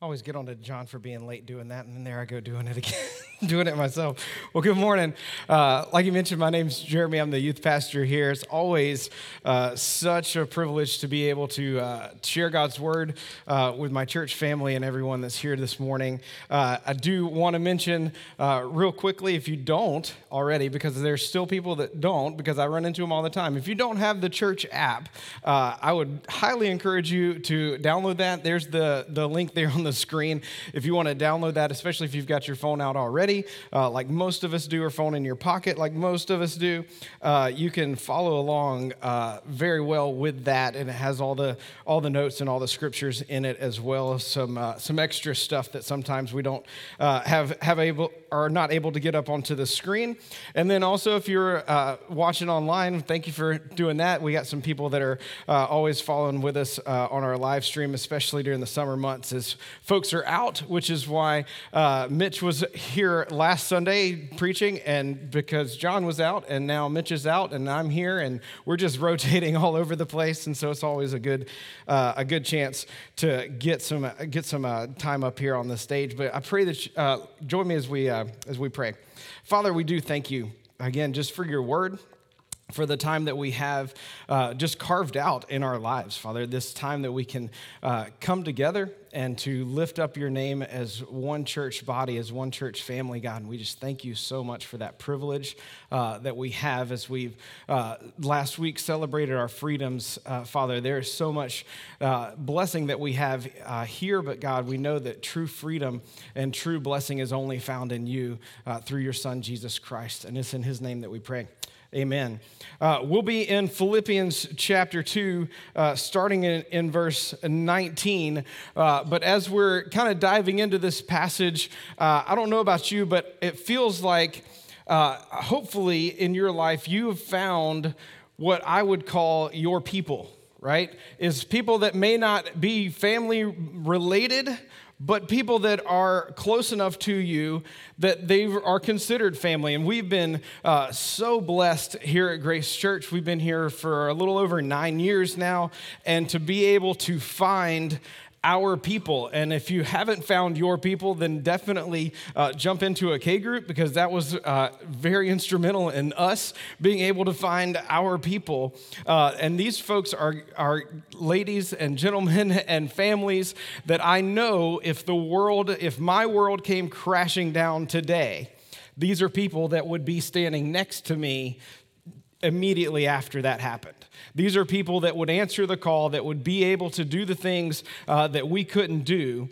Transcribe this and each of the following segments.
Always get on to John for being late doing that, and then there I go doing it again, doing it myself. Well, good morning. Uh, like you mentioned, my name's Jeremy. I'm the youth pastor here. It's always uh, such a privilege to be able to uh, share God's word uh, with my church family and everyone that's here this morning. Uh, I do want to mention uh, real quickly, if you don't already, because there's still people that don't, because I run into them all the time. If you don't have the church app, I would highly encourage you to download that. There's the, the link there on the the screen. If you want to download that, especially if you've got your phone out already, uh, like most of us do, or phone in your pocket, like most of us do, uh, you can follow along uh, very well with that, and it has all the all the notes and all the scriptures in it as well as some uh, some extra stuff that sometimes we don't uh, have have able are not able to get up onto the screen. And then also, if you're uh, watching online, thank you for doing that. We got some people that are always following with us on our live stream, especially during the summer months, as folks are out, which is why Mitch was here last Sunday preaching, and because John was out, and now Mitch is out, and I'm here, and we're just rotating all over the place, and so it's always a good, uh, a good chance to get some get some uh, time up here on the stage. But I pray that uh, join me as we uh, as we pray. Father, we do thank you again just for your word for the time that we have uh, just carved out in our lives, Father, this time that we can uh, come together and to lift up your name as one church body, as one church family, God. And we just thank you so much for that privilege uh, that we have as we've uh, last week celebrated our freedoms, uh, Father. There is so much uh, blessing that we have here, but God, we know that true freedom and true blessing is only found in you through your Son, Jesus Christ. And it's in his name that we pray. Amen. Uh, we'll be in Philippians chapter 2, uh, starting in, in, verse 19. Uh, but as we're kind of diving into this passage, uh, I don't know about you, but it feels like uh, hopefully in your life you have found what I would call your people, right? Is people that may not be family related but people that are close enough to you that they are considered family. And we've been uh, so blessed here at Grace Church. We've been here for a little over nine years now, and to be able to find our people. And if you haven't found your people, then definitely uh, jump into a K group because that was uh, very instrumental in us being able to find our people. Uh, and these folks are, are ladies and gentlemen and families that I know if the world, if my world came crashing down today, these are people that would be standing next to me immediately after that happened. These are people that would answer the call, that would be able to do the things uh, that we couldn't do.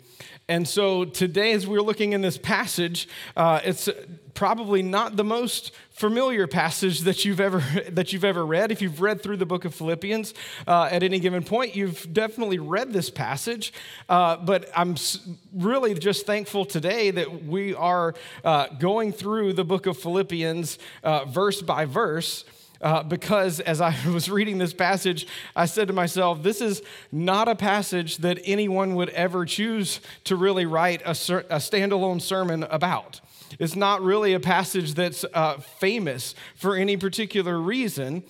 And so today, as we're looking in this passage, uh, it's probably not the most familiar passage that you've ever that you've ever read. If you've read through the book of Philippians uh, at any given point, you've definitely read this passage. Uh, but I'm really just thankful today that we are uh, going through the book of Philippians uh, verse by verse. Uh, because as I was reading this passage, I said to myself, this is not a passage that anyone would ever choose to really write a, ser- a standalone sermon about. It's not really a passage that's uh, famous for any particular reason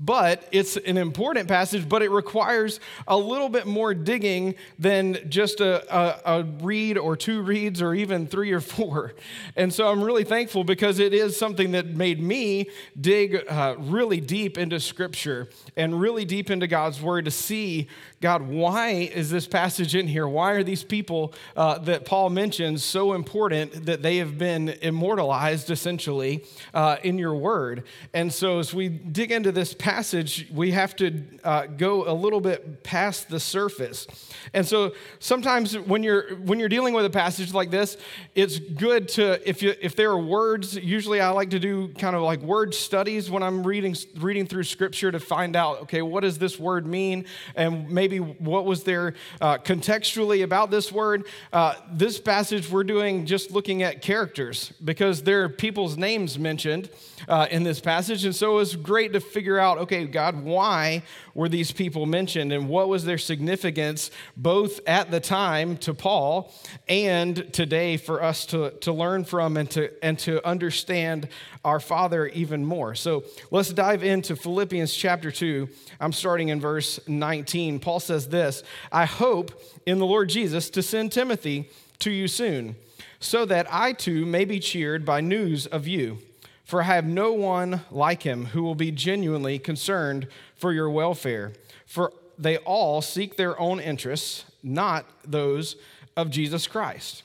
but it's an important passage, but it requires a little bit more digging than just a, a, a, read or two reads or even three or four. And so I'm really thankful because it is something that made me dig uh, really deep into Scripture and really deep into God's Word to see God, why is this passage in here? Why are these people uh, that Paul mentions so important that they have been immortalized essentially uh, in your word? And so, as we dig into this passage, we have to uh, go a little bit past the surface. And so, sometimes when you're when you're dealing with a passage like this, it's good to if you if there are words. Usually, I like to do kind of like word studies when I'm reading reading through Scripture to find out, okay, what does this word mean, and maybe maybe what was there uh, contextually about this word. Uh, this passage, we're doing just looking at characters because there are people's names mentioned uh, in this passage. And so it's great to figure out okay, God, why were these people mentioned and what was their significance both at the time to Paul and today for us to, to learn from and to, and to understand our Father even more. So let's dive into Philippians chapter 2. I'm starting in verse 19. Paul says this I hope in the Lord Jesus to send Timothy to you soon, so that I too may be cheered by news of you. For I have no one like him who will be genuinely concerned for your welfare. For they all seek their own interests, not those of Jesus Christ.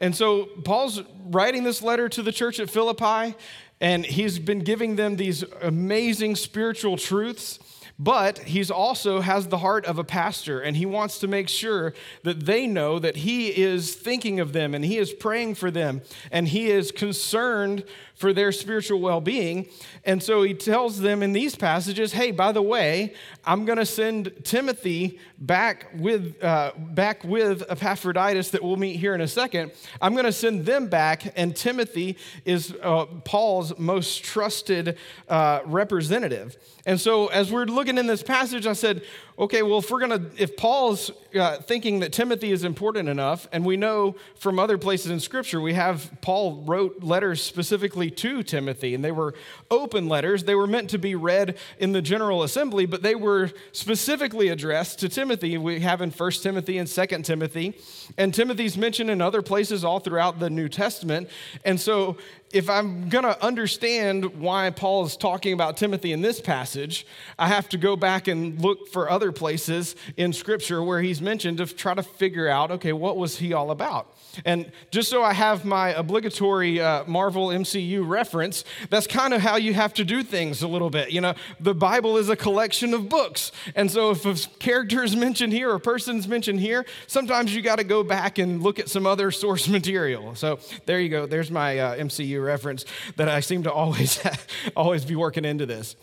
And so Paul's writing this letter to the church at Philippi, and he's been giving them these amazing spiritual truths but he's also has the heart of a pastor and he wants to make sure that they know that he is thinking of them and he is praying for them and he is concerned for their spiritual well being. And so he tells them in these passages, hey, by the way, I'm going to send Timothy back with, uh, back with Epaphroditus that we'll meet here in a second. I'm going to send them back, and Timothy is uh, Paul's most trusted uh, representative. And so as we're looking in this passage, I said, okay, well, if we're going to, if Paul's uh, thinking that Timothy is important enough, and we know from other places in Scripture, we have Paul wrote letters specifically to Timothy, and they were open letters. They were meant to be read in the general assembly, but they were specifically addressed to Timothy. We have in 1 Timothy and 2 Timothy, and Timothy's mentioned in other places all throughout the New Testament. And so if I'm going to understand why Paul is talking about Timothy in this passage, I have to go back and look for other places in Scripture where he's mentioned to try to figure out, okay, what was he all about? And just so I have my obligatory uh, Marvel MCU reference, that's kind of how you have to do things a little bit. You know, the Bible is a collection of books. And so if a character is mentioned here or a person's mentioned here, sometimes you got to go back and look at some other source material. So there you go. There's my uh, MCU reference that I seem to always, always be working into this.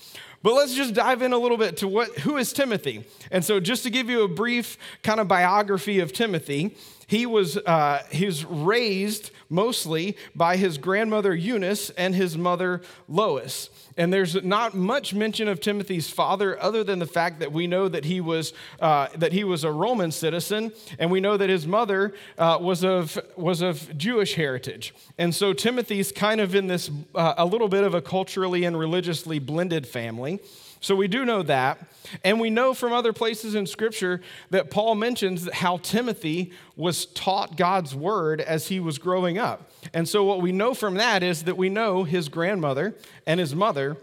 But let's just dive in a little bit to what who is Timothy. And so just to give you a brief kind of biography of Timothy, he was, uh, he was raised mostly by his grandmother Eunice and his mother Lois. And there's not much mention of Timothy's father other than the fact that we know that he was, uh, that he was a Roman citizen, and we know that his mother uh, was, of, was of Jewish heritage. And so Timothy's kind of in this, uh, a little bit of a culturally and religiously blended family. So we do know that. And we know from other places in Scripture that Paul mentions how Timothy was taught God's word as he was growing up. And so what we know from that is that we know his grandmother and his mother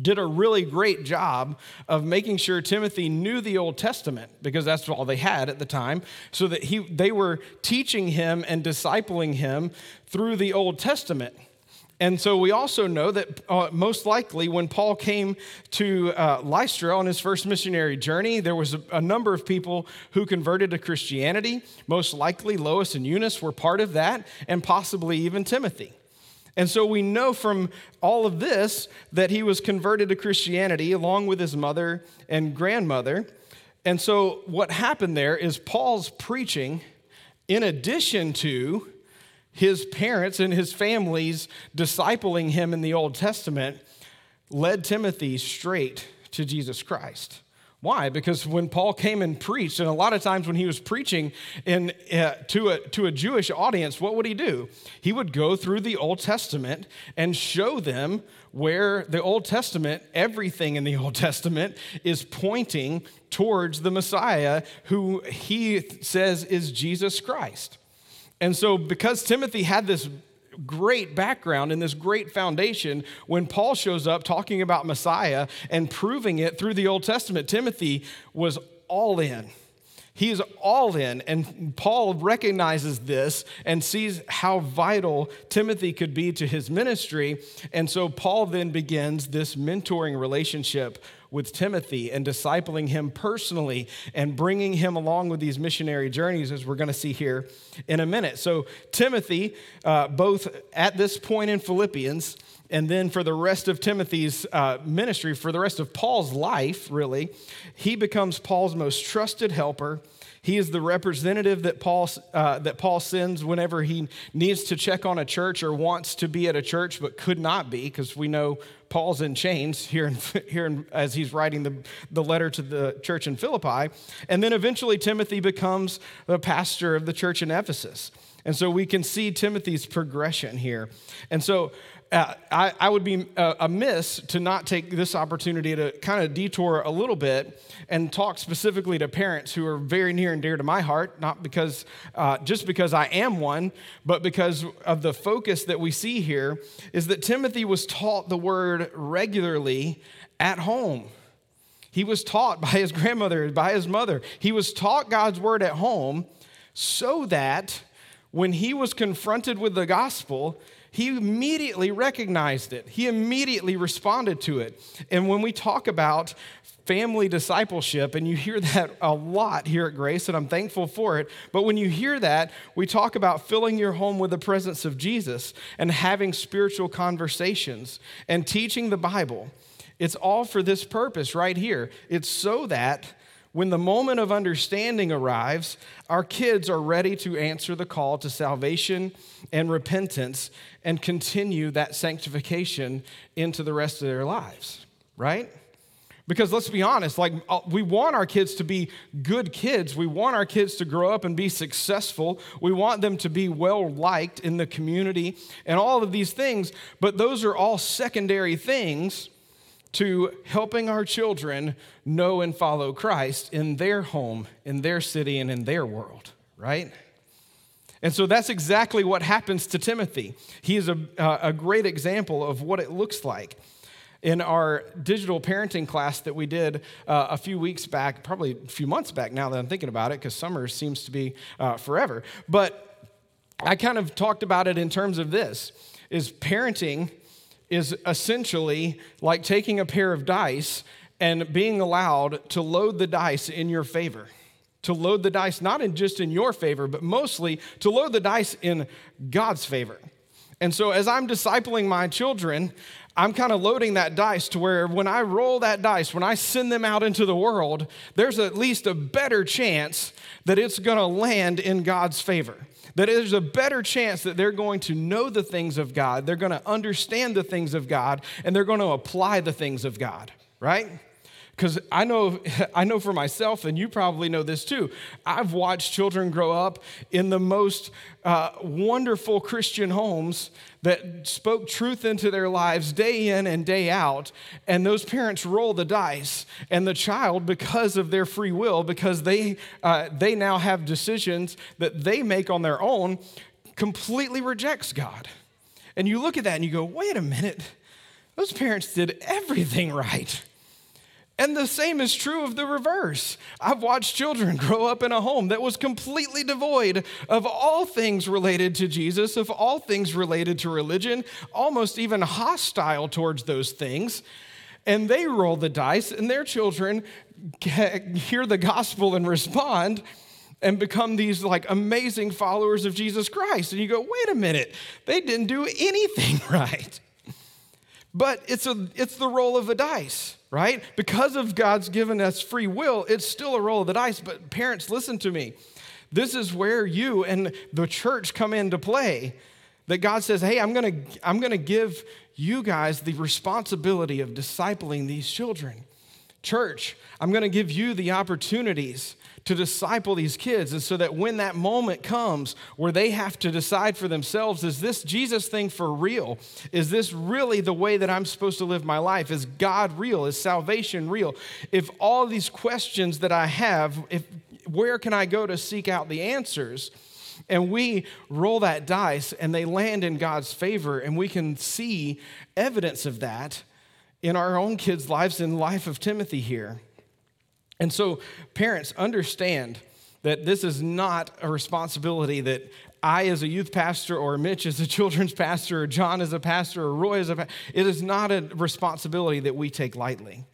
did a really great job of making sure Timothy knew the Old Testament because that's all they had at the time so that he they were teaching him and discipling him through the Old Testament. And so we also know that uh, most likely when Paul came to uh, Lystra on his first missionary journey, there was a, a, number of people who converted to Christianity. Most likely Lois and Eunice were part of that, and possibly even Timothy. And so we know from all of this that he was converted to Christianity along with his mother and grandmother. And so what happened there is Paul's preaching, in addition to his parents and his families discipling him in the Old Testament led Timothy straight to Jesus Christ. Why? Because when Paul came and preached, and a lot of times when he was preaching in, uh, to, a, to a Jewish audience, what would he do? He would go through the Old Testament and show them where the Old Testament, everything in the Old Testament, is pointing towards the Messiah who he says is Jesus Christ. And so, because Timothy had this great background and this great foundation, when Paul shows up talking about Messiah and proving it through the Old Testament, Timothy was all in. He is all in, and Paul recognizes this and sees how vital Timothy could be to his ministry. And so Paul then begins this mentoring relationship with Timothy and discipling him personally and bringing him along with these missionary journeys, as we're going to see here in a minute. So, Timothy, uh, both at this point in Philippians, and then for the rest of Timothy's uh, ministry, for the rest of Paul's life, really, he becomes Paul's most trusted helper. He is the representative that Paul, uh, that Paul sends whenever he needs to check on a church or wants to be at a church but could not be, because we know Paul's in chains here, in, here in, as he's writing the, the letter to the church in Philippi. And then eventually Timothy becomes the pastor of the church in Ephesus. And so we can see Timothy's progression here. And so uh, I, I, would be uh, amiss to not take this opportunity to kind of detour a little bit and talk specifically to parents who are very near and dear to my heart, not because uh, just because I am one, but because of the focus that we see here is that Timothy was taught the word regularly at home. He was taught by his grandmother, by his mother. He was taught God's word at home so that when he was confronted with the gospel, he immediately recognized it. He immediately responded to it. And when we talk about family discipleship, and you hear that a lot here at Grace, and I'm thankful for it. But when you hear that, we talk about filling your home with the presence of Jesus and having spiritual conversations and teaching the Bible. It's all for this purpose right here. It's so that when the moment of understanding arrives, our kids are ready to answer the call to salvation and repentance and continue that sanctification into the rest of their lives, right? Because let's be honest, like uh, we want our kids to be good kids. We want our kids to grow up and be successful. We want them to be well liked in the community and all of these things. But those are all secondary things to helping our children know and follow Christ in their home, in their city, and in their world, right? And so that's exactly what happens to Timothy. He is a, a great example of what it looks like. In our digital parenting class that we did uh, a few weeks back, probably a few months back now that I'm thinking about it, because summer seems to be uh, forever. But I kind of talked about it in terms of this is parenting is essentially like taking a pair of dice and being allowed to load the dice in your favor. To load the dice not in just in your favor, but mostly to load the dice in God's favor. And so as I'm discipling my children, I'm kind of loading that dice to where when I roll that dice, when I send them out into the world, there's at least a better chance that it's going to land in God's favor that there's a better chance that they're going to know the things of God, they're going to understand the things of God, and they're going to apply the things of God, right? because I know, I know for myself, and you probably know this too. I've watched children grow up in the most uh, wonderful Christian homes that spoke truth into their lives day in and day out, and those parents roll the dice, and the child, because of their free will, because they uh, they now have decisions that they make on their own, completely rejects God. And you look at that and you go, wait a minute, those parents did everything right. And the same is true of the reverse. I've watched children grow up in a home that was completely devoid of all things related to Jesus, of all things related to religion, almost even hostile towards those things. And they roll the dice, and their children hear the gospel and respond and become these like amazing followers of Jesus Christ. And you go, wait a minute, they didn't do anything right. But it's, a, it's the roll of the dice right? Because of God's given us free will, it's still a roll of the dice. But parents, listen to me. This is where you and the church come into play. That God says, hey, I'm gonna, I'm gonna give you guys the responsibility of discipling these children. Church, I'm gonna give you the opportunities to disciple these kids. And so that when that moment comes where they have to decide for themselves, is this Jesus thing for real? Is this really the way that I'm supposed to live my life? Is God real? Is salvation real? If all these questions that I have, if where can I go to seek out the answers? And we roll that dice and they land in God's favor, and we can see evidence of that in our own kids' lives, in life of Timothy here. And so, parents, understand that this is not a responsibility that I, as a youth pastor, or Mitch, as a children's pastor, or John, as a pastor, or Roy, as a pastor, it is not a responsibility that we take lightly.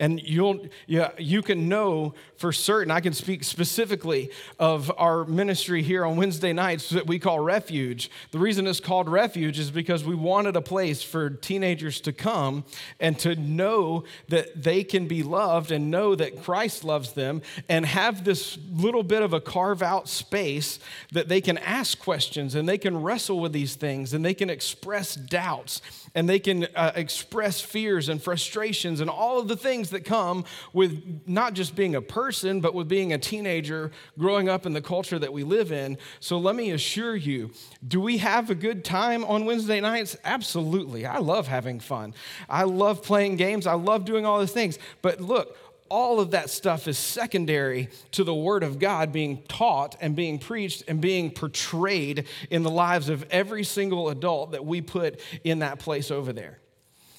And you'll, yeah, you can know for certain, I can speak specifically of our ministry here on Wednesday nights that we call Refuge. The reason it's called Refuge is because we wanted a place for teenagers to come and to know that they can be loved and know that Christ loves them and have this little bit of a carve out space that they can ask questions and they can wrestle with these things and they can express doubts and they can uh, express fears and frustrations and all of the things that come with not just being a person, but with being a teenager growing up in the culture that we live in. So let me assure you do we have a good time on Wednesday nights? Absolutely. I love having fun. I love playing games. I love doing all those things. But look, all of that stuff is secondary to the Word of God being taught and being preached and being portrayed in the lives of every single adult that we put in that place over there.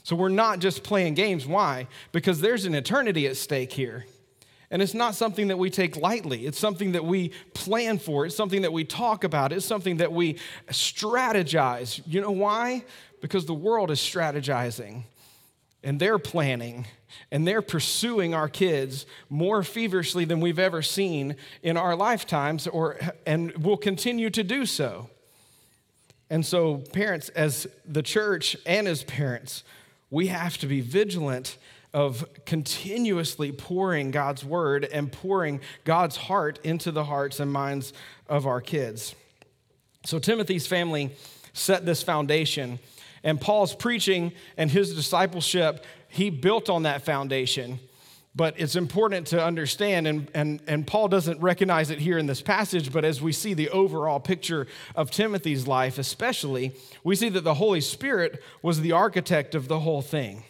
So we're not just playing games. Why? Because there's an eternity at stake here. And it's not something that we take lightly. It's something that we plan for. It's something that we talk about. It's something that we strategize. You know why? Because the world is strategizing and they're planning and they're pursuing our kids more feverishly than we've ever seen in our lifetimes or and will continue to do so. And so parents as the church and as parents, we have to be vigilant of continuously pouring God's word and pouring God's heart into the hearts and minds of our kids. So Timothy's family set this foundation and Paul's preaching and his discipleship, he built on that foundation. But it's important to understand, and, and, and Paul doesn't recognize it here in this passage, but as we see the overall picture of Timothy's life, especially, we see that the Holy Spirit was the architect of the whole thing.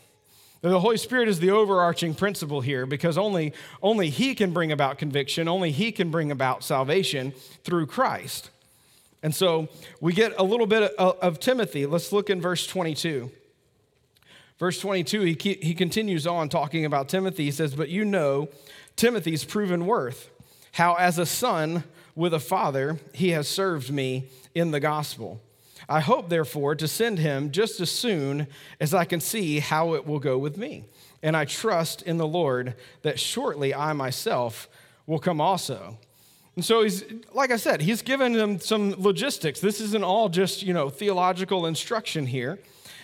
The Holy Spirit is the overarching principle here because only, only He can bring about conviction, only He can bring about salvation through Christ. And so we get a little bit of, of Timothy. Let's look in verse 22. Verse 22, he, he continues on talking about Timothy. He says, But you know Timothy's proven worth, how as a son with a father he has served me in the gospel. I hope, therefore, to send him just as soon as I can see how it will go with me. And I trust in the Lord that shortly I myself will come also. And so he's, like I said, he's given them some logistics. This isn't all just, you know, theological instruction here.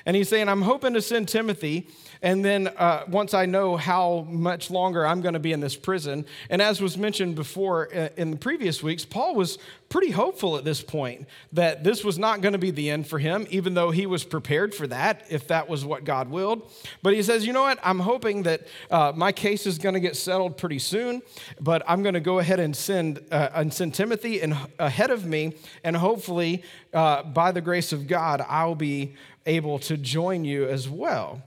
And he's saying, I'm hoping to send Timothy and then uh, once I know how much longer I'm going to be in this prison, and as was mentioned before uh, in the previous weeks, Paul was pretty hopeful at this point that this was not going to be the end for him, even though he was prepared for that, if that was what God willed. But he says, you know what? I'm hoping that uh, my case is going to get settled pretty soon, but I'm going to go ahead and send, uh, and send Timothy in, ahead of me, and hopefully, uh, by the grace of God, I'll be able to join you as well.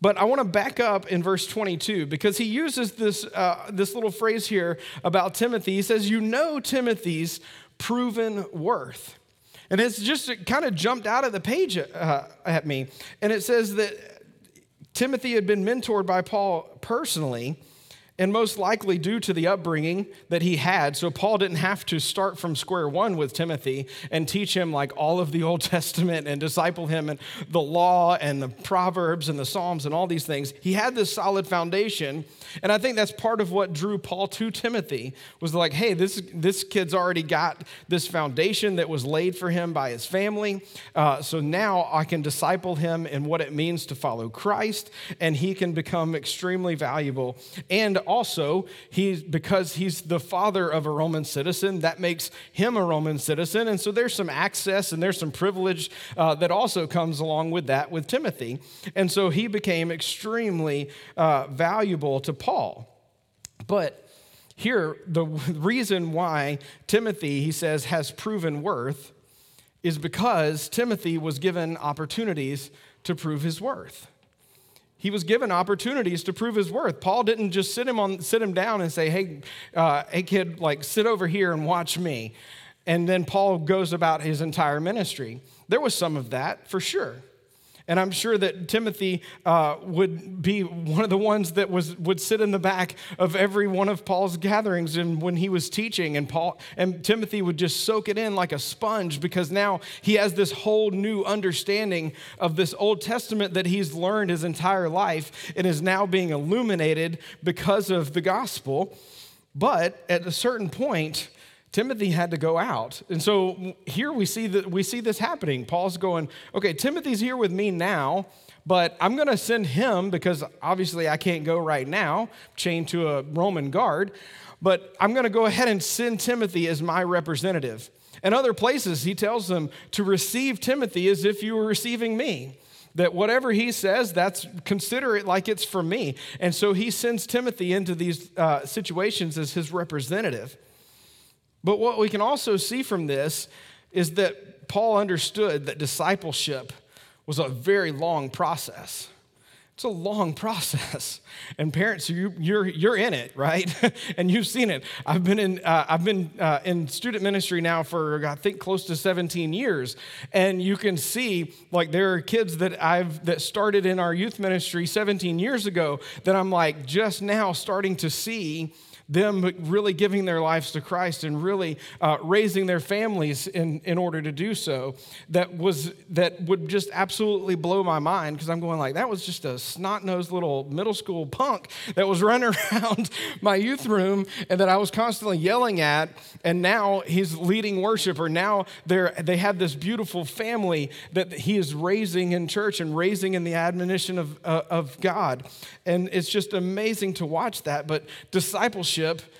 But I want to back up in verse 22 because he uses this, uh, this little phrase here about Timothy. He says, You know Timothy's proven worth. And it's just it kind of jumped out of the page uh, at me. And it says that Timothy had been mentored by Paul personally and most likely due to the upbringing that he had. So Paul didn't have to start from square one with Timothy and teach him like all of the Old Testament and disciple him and the law and the Proverbs and the Psalms and all these things. He had this solid foundation. And I think that's part of what drew Paul to Timothy was like, hey, this, this kid's already got this foundation that was laid for him by his family. Uh, so now I can disciple him in what it means to follow Christ, and he can become extremely valuable and also, he's, because he's the father of a Roman citizen, that makes him a Roman citizen. And so there's some access and there's some privilege uh, that also comes along with that with Timothy. And so he became extremely uh, valuable to Paul. But here, the reason why Timothy, he says, has proven worth is because Timothy was given opportunities to prove his worth he was given opportunities to prove his worth. Paul didn't just sit him on, sit him down and say, "Hey, uh, hey, kid, like sit over here and watch me," and then Paul goes about his entire ministry. There was some of that for sure, And I'm sure that Timothy uh, would be one of the ones that was, would sit in the back of every one of Paul's gatherings and when he was teaching. And, Paul, and Timothy would just soak it in like a sponge because now he has this whole new understanding of this Old Testament that he's learned his entire life and is now being illuminated because of the gospel. But at a certain point, Timothy had to go out. And so here we see that we see this happening. Paul's going, okay, Timothy's here with me now, but I'm going to send him because obviously I can't go right now, chained to a Roman guard, but I'm going to go ahead and send Timothy as my representative. In other places, he tells them to receive Timothy as if you were receiving me that whatever he says that's consider it like it's for me and so he sends timothy into these uh, situations as his representative but what we can also see from this is that Paul understood that discipleship was a very long process. It's a long process, and parents, you, you're you're in it, right? and you've seen it. I've been in uh, I've been uh, in student ministry now for I think close to 17 years, and you can see like there are kids that I've that started in our youth ministry 17 years ago that I'm like just now starting to see them really giving their lives to Christ and really uh, raising their families in, in order to do so that was that would just absolutely blow my mind because I'm going like that was just a snot-nosed little middle school punk that was running around my youth room and that I was constantly yelling at and now he's leading worship or now they're they have this beautiful family that he is raising in church and raising in the admonition of, uh, of God. And it's just amazing to watch that but discipleship discipleship,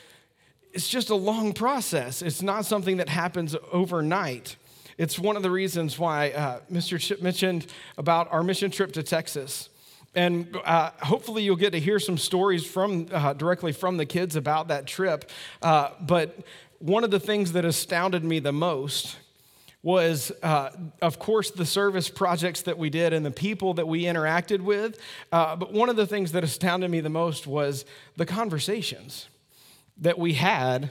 it's just a long process. It's not something that happens overnight. It's one of the reasons why uh, Mr. Chip mentioned about our mission trip to Texas. And uh, hopefully, you'll get to hear some stories from uh, directly from the kids about that trip. Uh, but one of the things that astounded me the most was, uh, of course, the service projects that we did and the people that we interacted with. Uh, but one of the things that astounded me the most was the conversations that we had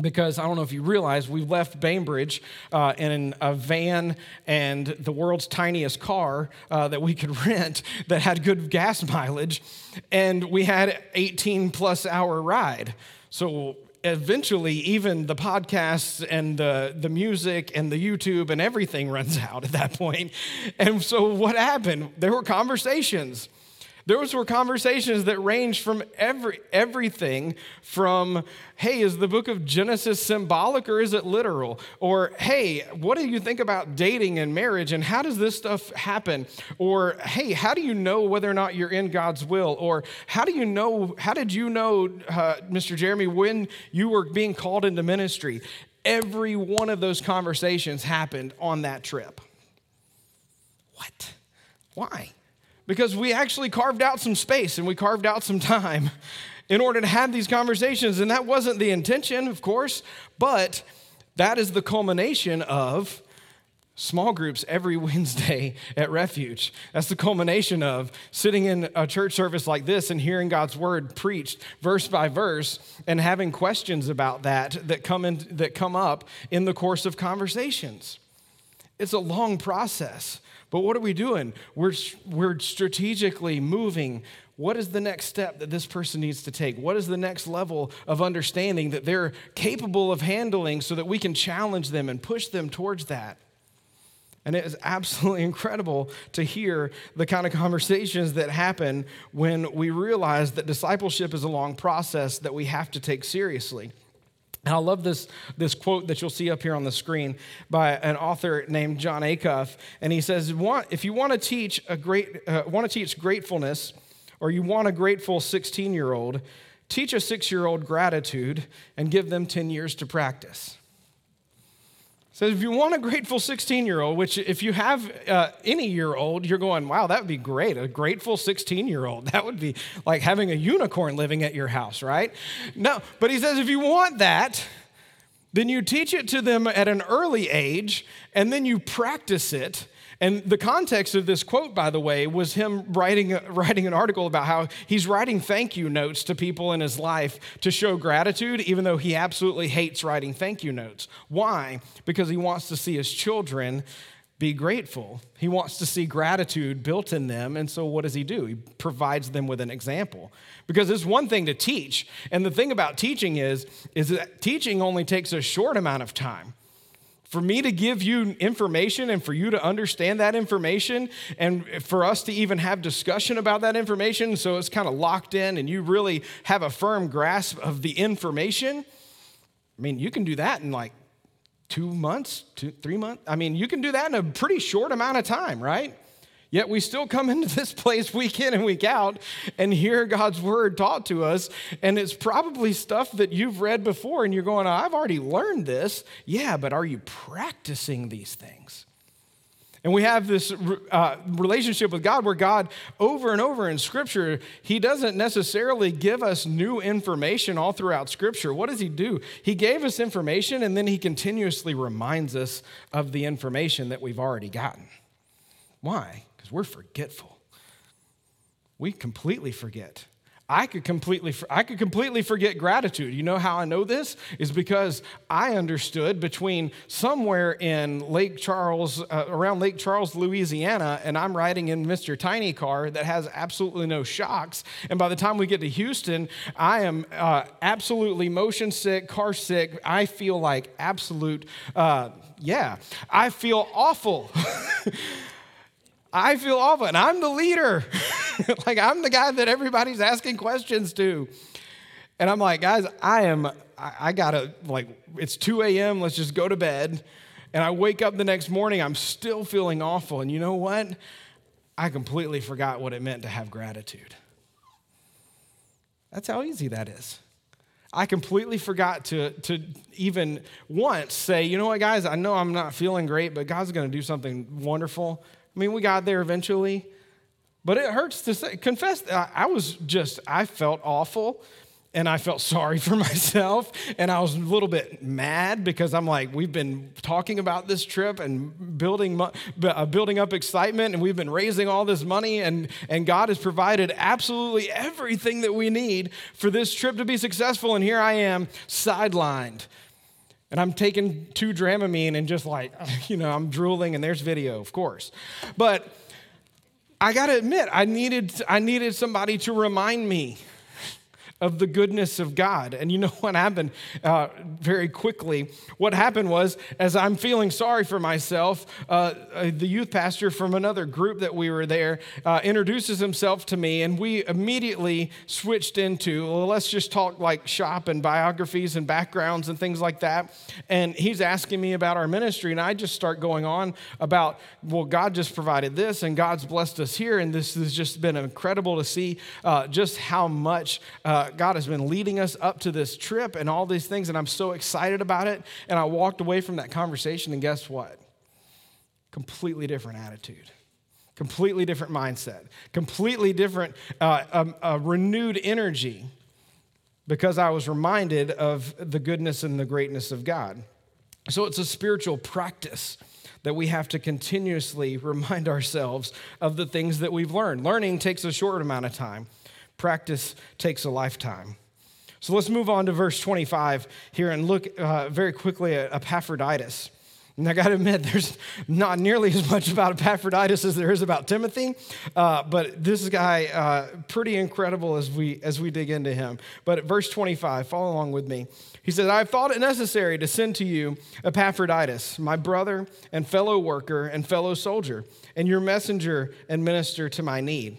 because I don't know if you realize we left Bainbridge uh, in a van and the world's tiniest car uh, that we could rent that had good gas mileage, and we had 18 plus hour ride. So eventually, even the podcasts and the, the music and the YouTube and everything runs out at that point. And so what happened? There were conversations those were conversations that ranged from every, everything from, hey, is the book of Genesis symbolic or is it literal? Or, hey, what do you think about dating and marriage and how does this stuff happen? Or, hey, how do you know whether or not you're in God's will? Or, how do you know, how did you know, uh, Mr. Jeremy, when you were being called into ministry? Every one of those conversations happened on that trip. What? Why? Because we actually carved out some space and we carved out some time in order to have these conversations. And that wasn't the intention, of course, but that is the culmination of small groups every Wednesday at Refuge. That's the culmination of sitting in a church service like this and hearing God's word preached verse by verse and having questions about that that come in, that come up in the course of conversations. It's a long process. But what are we doing? We're, we're strategically moving. What is the next step that this person needs to take? What is the next level of understanding that they're capable of handling so that we can challenge them and push them towards that? And it is absolutely incredible to hear the kind of conversations that happen when we realize that discipleship is a long process that we have to take seriously. And I love this, this quote that you'll see up here on the screen by an author named Jon Acuff. And he says, if you want to teach a great, uh, want to teach gratefulness, or you want a grateful 16 year old, teach a six year old gratitude and give them 10 years to practice. So if you want a grateful 16 year old, which if you have uh, any year old, you're going, wow, that would be great. A grateful 16 year old. That would be like having a unicorn living at your house, right? No, but he says if you want that, then you teach it to them at an early age and then you practice it and the context of this quote, by the way, was him writing, writing an article about how he's writing thank you notes to people in his life to show gratitude, even though he absolutely hates writing thank you notes. Why? Because he wants to see his children be grateful. He wants to see gratitude built in them. And so, what does he do? He provides them with an example. Because it's one thing to teach. And the thing about teaching is, is that teaching only takes a short amount of time. For me to give you information and for you to understand that information and for us to even have discussion about that information so it's kind of locked in and you really have a firm grasp of the information, I mean, you can do that in like two months, two, three months. I mean, you can do that in a pretty short amount of time, right? Yet we still come into this place week in and week out and hear God's word taught to us. And it's probably stuff that you've read before and you're going, I've already learned this. Yeah, but are you practicing these things? And we have this uh, relationship with God where God, over and over in Scripture, He doesn't necessarily give us new information all throughout Scripture. What does He do? He gave us information and then He continuously reminds us of the information that we've already gotten. Why? We're forgetful. We completely forget. I could completely I could completely forget gratitude. You know how I know this is because I understood between somewhere in Lake Charles uh, around Lake Charles, Louisiana, and I'm riding in Mr. Tiny car that has absolutely no shocks. And by the time we get to Houston, I am uh, absolutely motion sick, car sick. I feel like absolute uh, yeah. I feel awful. I feel awful, and I'm the leader. like, I'm the guy that everybody's asking questions to. And I'm like, guys, I am, I, I gotta, like, it's 2 a.m., let's just go to bed. And I wake up the next morning, I'm still feeling awful. And you know what? I completely forgot what it meant to have gratitude. That's how easy that is. I completely forgot to, to even once say, you know what, guys, I know I'm not feeling great, but God's gonna do something wonderful I mean, we got there eventually, but it hurts to say, confess, I was just, I felt awful and I felt sorry for myself. And I was a little bit mad because I'm like, we've been talking about this trip and building, uh, building up excitement, and we've been raising all this money, and, and God has provided absolutely everything that we need for this trip to be successful. And here I am, sidelined and I'm taking two Dramamine and just like, you know, I'm drooling and there's video, of course. But I got to admit, I needed, I needed somebody to remind me of the goodness of God. And you know what happened uh, very quickly? What happened was, as I'm feeling sorry for myself, uh, uh, the youth pastor from another group that we were there uh, introduces himself to me, and we immediately switched into, well, let's just talk like shop and biographies and backgrounds and things like that. And he's asking me about our ministry, and I just start going on about, well, God just provided this, and God's blessed us here, and this has just been incredible to see uh, just how much God has been leading us up to this trip and all these things, and I'm so excited about it. And I walked away from that conversation, and guess what? Completely different attitude, completely different mindset, completely different, uh, um, uh, renewed energy because I was reminded of the goodness and the greatness of God. So it's a spiritual practice that we have to continuously remind ourselves of the things that we've learned. Learning takes a short amount of time practice takes a lifetime. So let's move on to verse 25 here and look uh, very quickly at Epaphroditus. And I got to admit, there's not nearly as much about Epaphroditus as there is about Timothy, uh, but this guy, uh, pretty incredible as we as we dig into him. But verse 25, follow along with me. He says, "I've thought it necessary to send to you Epaphroditus, my brother and fellow worker and fellow soldier, and your messenger and minister to my need."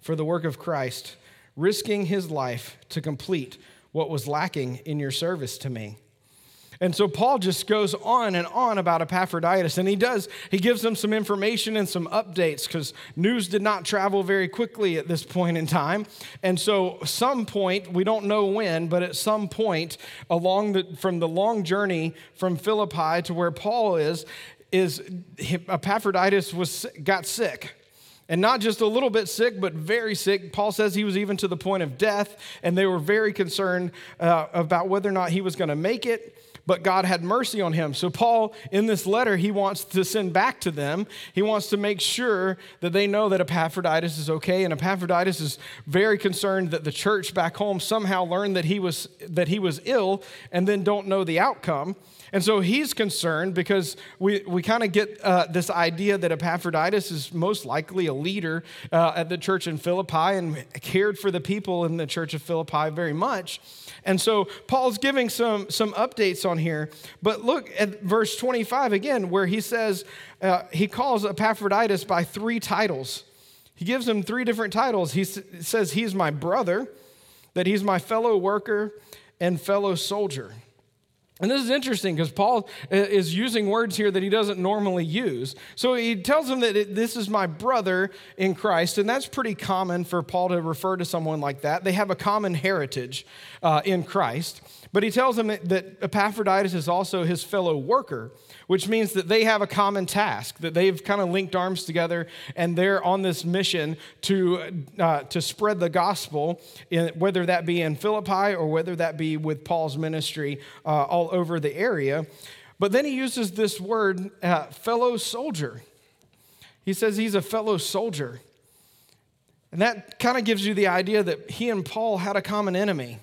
for the work of Christ, risking his life to complete what was lacking in your service to me. And so Paul just goes on and on about Epaphroditus, and he does, he gives them some information and some updates because news did not travel very quickly at this point in time. And so, some point, we don't know when, but at some point along the, from the long journey from Philippi to where Paul is, is Epaphroditus was, got sick. And not just a little bit sick, but very sick. Paul says he was even to the point of death, and they were very concerned uh, about whether or not he was going to make it but God had mercy on him. So, Paul, in this letter, he wants to send back to them. He wants to make sure that they know that Epaphroditus is okay. And Epaphroditus is very concerned that the church back home somehow learned that he was, that he was ill and then don't know the outcome. And so he's concerned because we, we kind of get uh, this idea that Epaphroditus is most likely a leader uh, at the church in Philippi and cared for the people in the church of Philippi very much. And so Paul's giving some, some updates on here. But look at verse 25 again, where he says, uh, he calls Epaphroditus by three titles. He gives him three different titles. He says he's my brother, that he's my fellow worker and fellow soldier. And this is interesting because Paul is using words here that he doesn't normally use. So he tells him that this is my brother in Christ, and that's pretty common for Paul to refer to someone like that. They have a common heritage uh, in Christ. But he tells him that Epaphroditus is also his fellow worker which means that they have a common task, that they've kind of linked arms together and they're on this mission to, uh, to spread the gospel, in, whether that be in Philippi or whether that be with Paul's ministry uh, all over the area. But then he uses this word, uh, fellow soldier. He says he's a fellow soldier. And that kind of gives you the idea that he and Paul had a common enemy.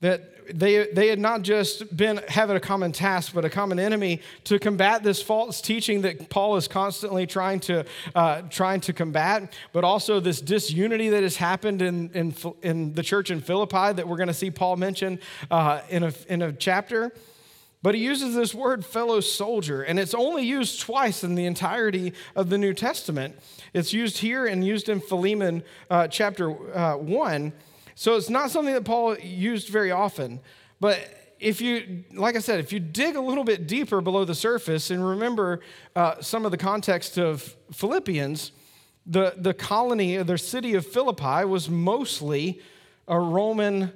That they, they had not just been having a common task, but a common enemy to combat this false teaching that Paul is constantly trying to, uh, trying to combat, but also this disunity that has happened in, in, in the church in Philippi that we're going to see Paul mention uh, in, a, in a chapter. But he uses this word fellow soldier, and it's only used twice in the entirety of the New Testament. It's used here and used in Philemon uh, chapter uh, 1. So it's not something that Paul used very often. But if you, like I said, if you dig a little bit deeper below the surface and remember uh, some of the context of Philippians, the, the colony, the city of Philippi was mostly a Roman,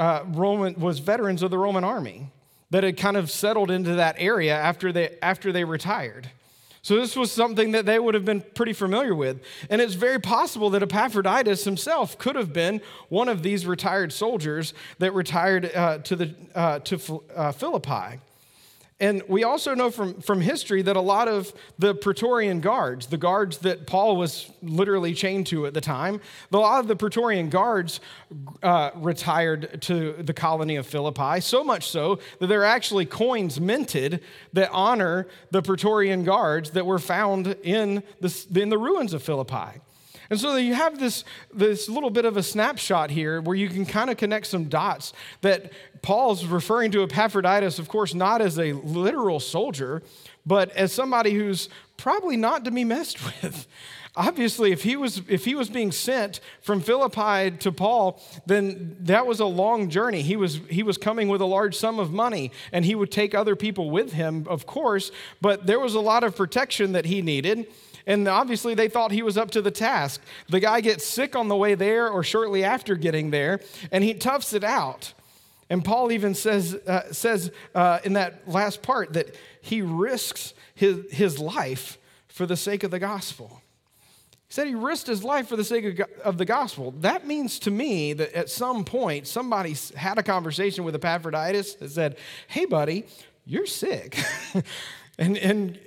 uh, Roman, was veterans of the Roman army that had kind of settled into that area after they, after they retired. So, this was something that they would have been pretty familiar with. And it's very possible that Epaphroditus himself could have been one of these retired soldiers that retired uh, to, the, uh, to uh, Philippi. And we also know from, from history that a lot of the Praetorian guards, the guards that Paul was literally chained to at the time, a lot of the Praetorian guards uh, retired to the colony of Philippi, so much so that there are actually coins minted that honor the Praetorian guards that were found in the, in the ruins of Philippi. And so you have this, this little bit of a snapshot here where you can kind of connect some dots that Paul's referring to Epaphroditus, of course, not as a literal soldier, but as somebody who's probably not to be messed with. Obviously, if he was if he was being sent from Philippi to Paul, then that was a long journey. He was he was coming with a large sum of money, and he would take other people with him, of course. But there was a lot of protection that he needed. And obviously, they thought he was up to the task. The guy gets sick on the way there or shortly after getting there, and he toughs it out. And Paul even says, uh, says uh, in that last part that he risks his, his life for the sake of the gospel. He said he risked his life for the sake of, the gospel. That means to me that at some point somebody had a conversation with Epaphroditus that said, Hey, buddy, you're sick. And, and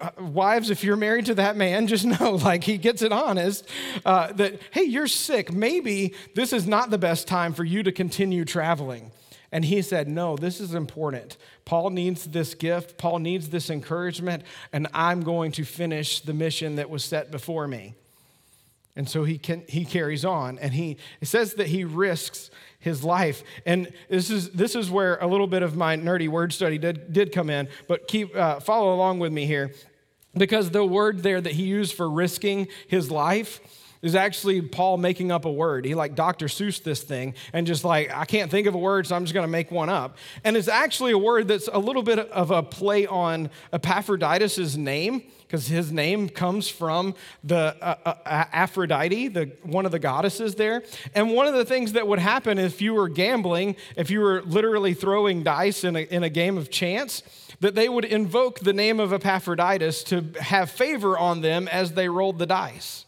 uh, wives, if you're married to that man, just know, like, he gets it honest uh, that, hey, you're sick. Maybe this is not the best time for you to continue traveling. And he said, no, this is important. Paul needs this gift, Paul needs this encouragement, and I'm going to finish the mission that was set before me. And so he, can, he carries on, and he it says that he risks his life. And this is, this is where a little bit of my nerdy word study did, did come in, but keep, uh, follow along with me here. Because the word there that he used for risking his life is actually Paul making up a word. He like Dr. Seuss this thing and just like, I can't think of a word, so I'm just going to make one up. And it's actually a word that's a little bit of a play on Epaphroditus' name because his name comes from the uh, uh, Aphrodite, the, one of the goddesses there. And one of the things that would happen if you were gambling, if you were literally throwing dice in a, in a game of chance, that they would invoke the name of Epaphroditus to have favor on them as they rolled the dice.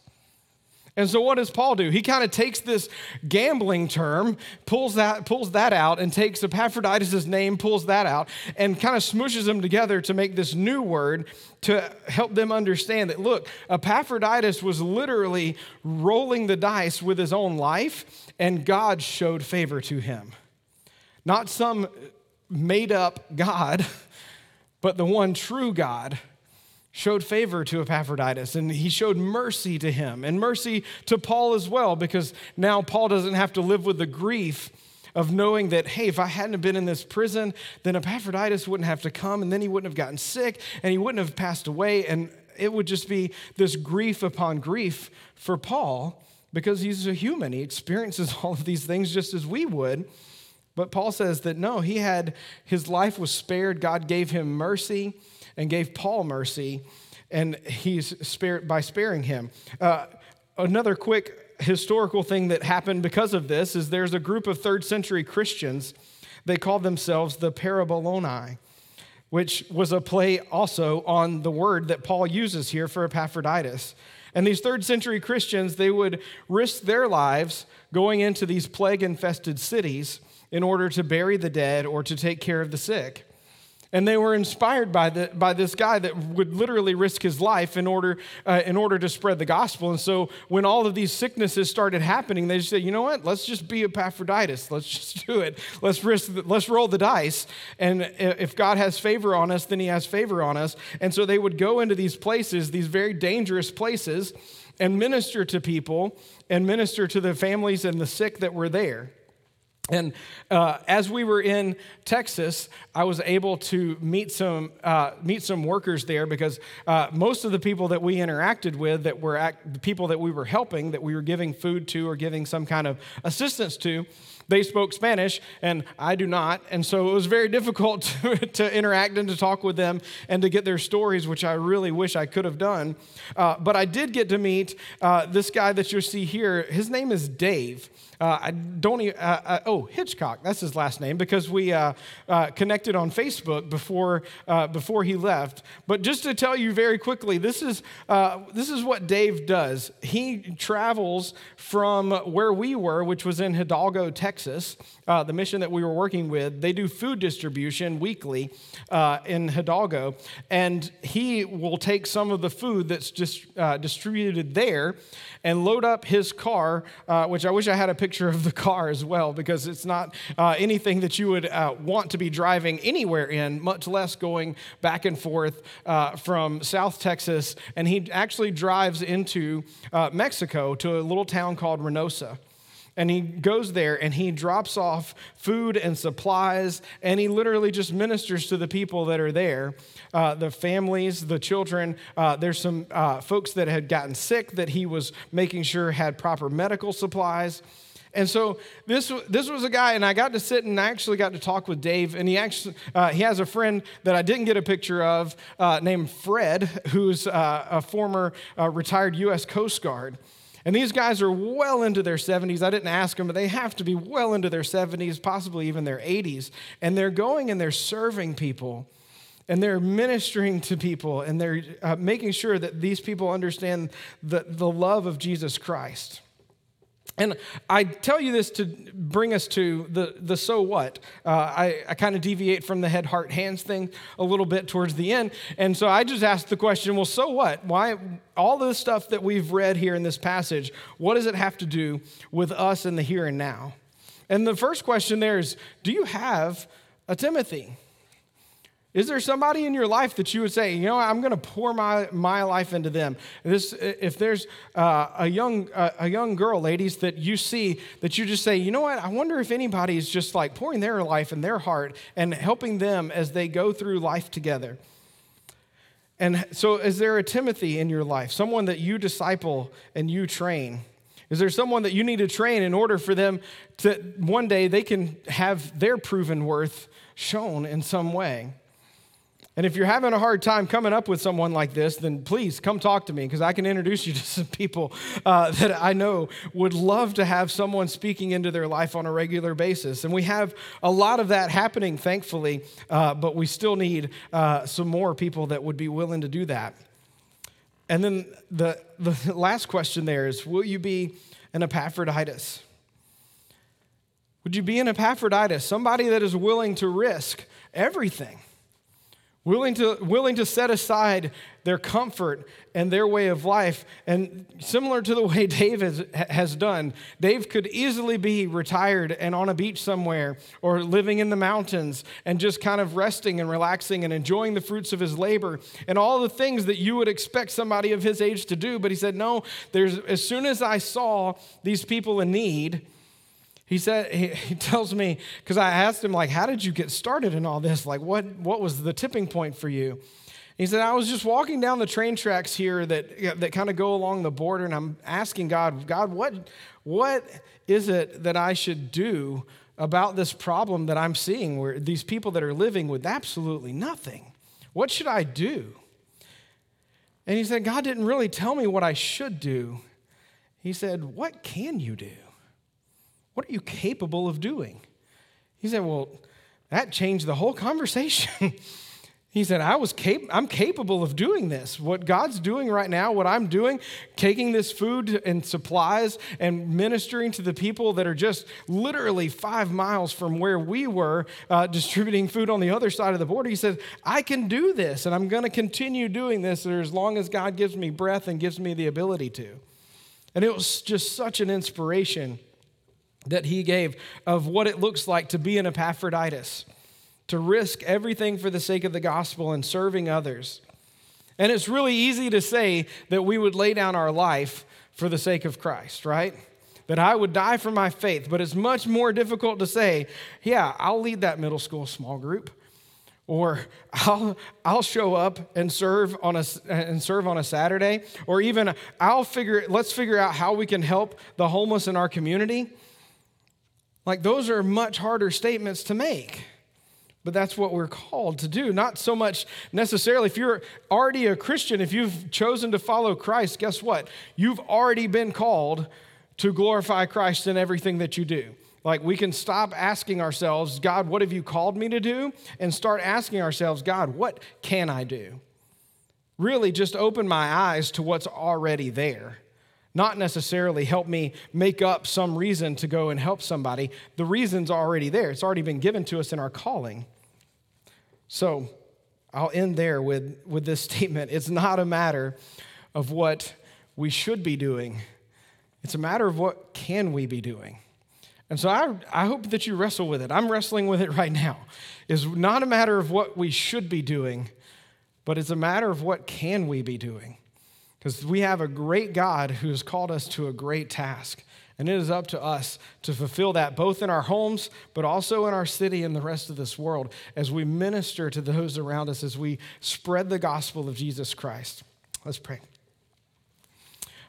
And so what does Paul do? He kind of takes this gambling term, pulls that, pulls that out, and takes Epaphroditus' name, pulls that out, and kind of smooshes them together to make this new word to help them understand that, look, Epaphroditus was literally rolling the dice with his own life, and God showed favor to him. Not some made up God, but the one true God showed favor to Epaphroditus and he showed mercy to him and mercy to Paul as well because now Paul doesn't have to live with the grief of knowing that, hey, if I hadn't been in this prison, then Epaphroditus wouldn't have to come and then he wouldn't have gotten sick and he wouldn't have passed away. And it would just be this grief upon grief for Paul because he's a human. He experiences all of these things just as we would. But Paul says that no, he had, his life was spared. God gave him mercy and gave Paul mercy, and he's spared by sparing him. Uh, another quick historical thing that happened because of this is there's a group of third century Christians. They called themselves the Parabolani, which was a play also on the word that Paul uses here for Epaphroditus. And these third century Christians, they would risk their lives going into these plague infested cities in order to bury the dead or to take care of the sick. And they were inspired by, the, by this guy that would literally risk his life in order, uh, in order to spread the gospel. And so when all of these sicknesses started happening, they just said, you know what? Let's just be Epaphroditus. Let's just do it. Let's, risk, let's roll the dice. And if God has favor on us, then he has favor on us. And so they would go into these places, these very dangerous places, and minister to people and minister to the families and the sick that were there. And uh, as we were in Texas, I was able to meet some uh, meet some workers there because uh, most of the people that we interacted with, that were act- the people that we were helping, that we were giving food to or giving some kind of assistance to, they spoke Spanish and I do not, and so it was very difficult to, to interact and to talk with them and to get their stories, which I really wish I could have done. Uh, but I did get to meet uh, this guy that you see here. His name is Dave. Uh, I don't even, uh, uh, oh, Hitchcock, that's his last name, because we uh, uh, connected on Facebook before, uh, before he left. But just to tell you very quickly, this is, this is what Dave does. He travels from where we were, which was in Hidalgo, Texas, the mission that we were working with. They do food distribution weekly in Hidalgo, and he will take some of the food that's just distributed there and load up his car, which I wish I had a picture picture of the car as well, because it's not uh, anything that you would uh, want to be driving anywhere in, much less going back and forth uh, from South Texas. And he actually drives into uh, Mexico to a little town called Reynosa. And he goes there and he drops off food and supplies and he literally just ministers to the people that are there uh, the families the children. Uh, there's some folks that had gotten sick that he was making sure had proper medical supplies and so this, this was a guy, and I got to sit and I actually got to talk with Dave. And he actually uh, he has a friend that I didn't get a picture of uh, named Fred, who's uh, a former uh, retired U.S. Coast Guard. And these guys are well into their 70s. I didn't ask them, but they have to be well into their 70s, possibly even their 80s. And they're going and they're serving people and they're ministering to people and they're uh, making sure that these people understand the, the love of Jesus Christ. And I tell you this to bring us to the, the so what. Uh, I, I kind of deviate from the head, heart, hands thing a little bit towards the end. And so I just asked the question well, so what? Why all the stuff that we've read here in this passage, what does it have to do with us in the here and now? And the first question there is do you have a Timothy? Is there somebody in your life that you would say, you know, I'm going to pour my, my life into them? This, if there's uh, a, young, uh, a young girl, ladies, that you see that you just say, you know what, I wonder if anybody is just like pouring their life and their heart and helping them as they go through life together. And so, is there a Timothy in your life, someone that you disciple and you train? Is there someone that you need to train in order for them to one day they can have their proven worth shown in some way? And if you're having a hard time coming up with someone like this, then please come talk to me because I can introduce you to some people uh, that I know would love to have someone speaking into their life on a regular basis. And we have a lot of that happening, thankfully, uh, but we still need uh, some more people that would be willing to do that. And then the, the last question there is Will you be an Epaphroditus? Would you be an Epaphroditus, somebody that is willing to risk everything? Willing to, willing to set aside their comfort and their way of life. And similar to the way Dave has, has done, Dave could easily be retired and on a beach somewhere or living in the mountains and just kind of resting and relaxing and enjoying the fruits of his labor and all the things that you would expect somebody of his age to do. But he said, No, there's, as soon as I saw these people in need, he said he, he tells me because i asked him like how did you get started in all this? Like what what was the tipping point for you? He said i was just walking down the train tracks here that that kind of go along the border and i'm asking god god what what is it that i should do about this problem that i'm seeing where these people that are living with absolutely nothing? What should i do? And he said god didn't really tell me what i should do. He said what can you do what are you capable of doing? He said, Well, that changed the whole conversation. he said, I was cap- I'm capable of doing this. What God's doing right now, what I'm doing, taking this food and supplies and ministering to the people that are just literally five miles from where we were uh, distributing food on the other side of the border. He said, I can do this and I'm going to continue doing this as long as God gives me breath and gives me the ability to. And it was just such an inspiration that he gave of what it looks like to be an Epaphroditus, to risk everything for the sake of the gospel and serving others. And it's really easy to say that we would lay down our life for the sake of Christ, right? That I would die for my faith. But it's much more difficult to say, yeah, I'll lead that middle school small group. Or I'll, I'll show up and serve, on a, and serve on a Saturday. Or even I'll figure, let's figure out how we can help the homeless in our community. Like, those are much harder statements to make. But that's what we're called to do. Not so much necessarily, if you're already a Christian, if you've chosen to follow Christ, guess what? You've already been called to glorify Christ in everything that you do. Like, we can stop asking ourselves, God, what have you called me to do? And start asking ourselves, God, what can I do? Really, just open my eyes to what's already there not necessarily help me make up some reason to go and help somebody. The reason's already there, it's already been given to us in our calling. So I'll end there with, with this statement. It's not a matter of what we should be doing, it's a matter of what can we be doing. And so I, I hope that you wrestle with it. I'm wrestling with it right now. It's not a matter of what we should be doing, but it's a matter of what can we be doing. Because we have a great God who has called us to a great task. And it is up to us to fulfill that both in our homes, but also in our city and the rest of this world as we minister to those around us, as we spread the gospel of Jesus Christ. Let's pray.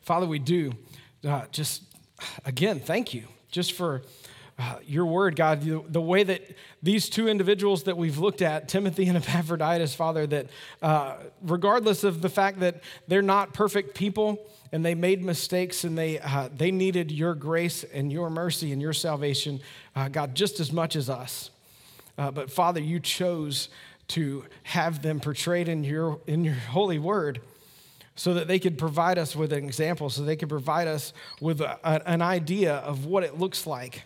Father, we do uh, just, again, thank you just for uh, your word, God, the, way that these two individuals that we've looked at, Timothy and Epaphroditus, Father, that uh, regardless of the fact that they're not perfect people and they made mistakes and they, uh, they needed your grace and your mercy and your salvation, uh, God, just as much as us. Uh, but Father, you chose to have them portrayed in your, in your holy word so that they could provide us with an example, so they could provide us with a, an idea of what it looks like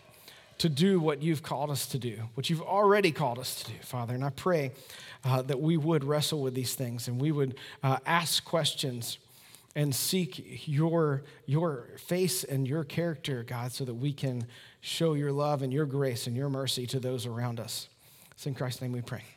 to do what you've called us to do, what you've already called us to do, Father. And I pray uh, that we would wrestle with these things and we would uh, ask questions and seek your, your face and your character, God, so that we can show your love and your grace and your mercy to those around us. It's in Christ's name we pray.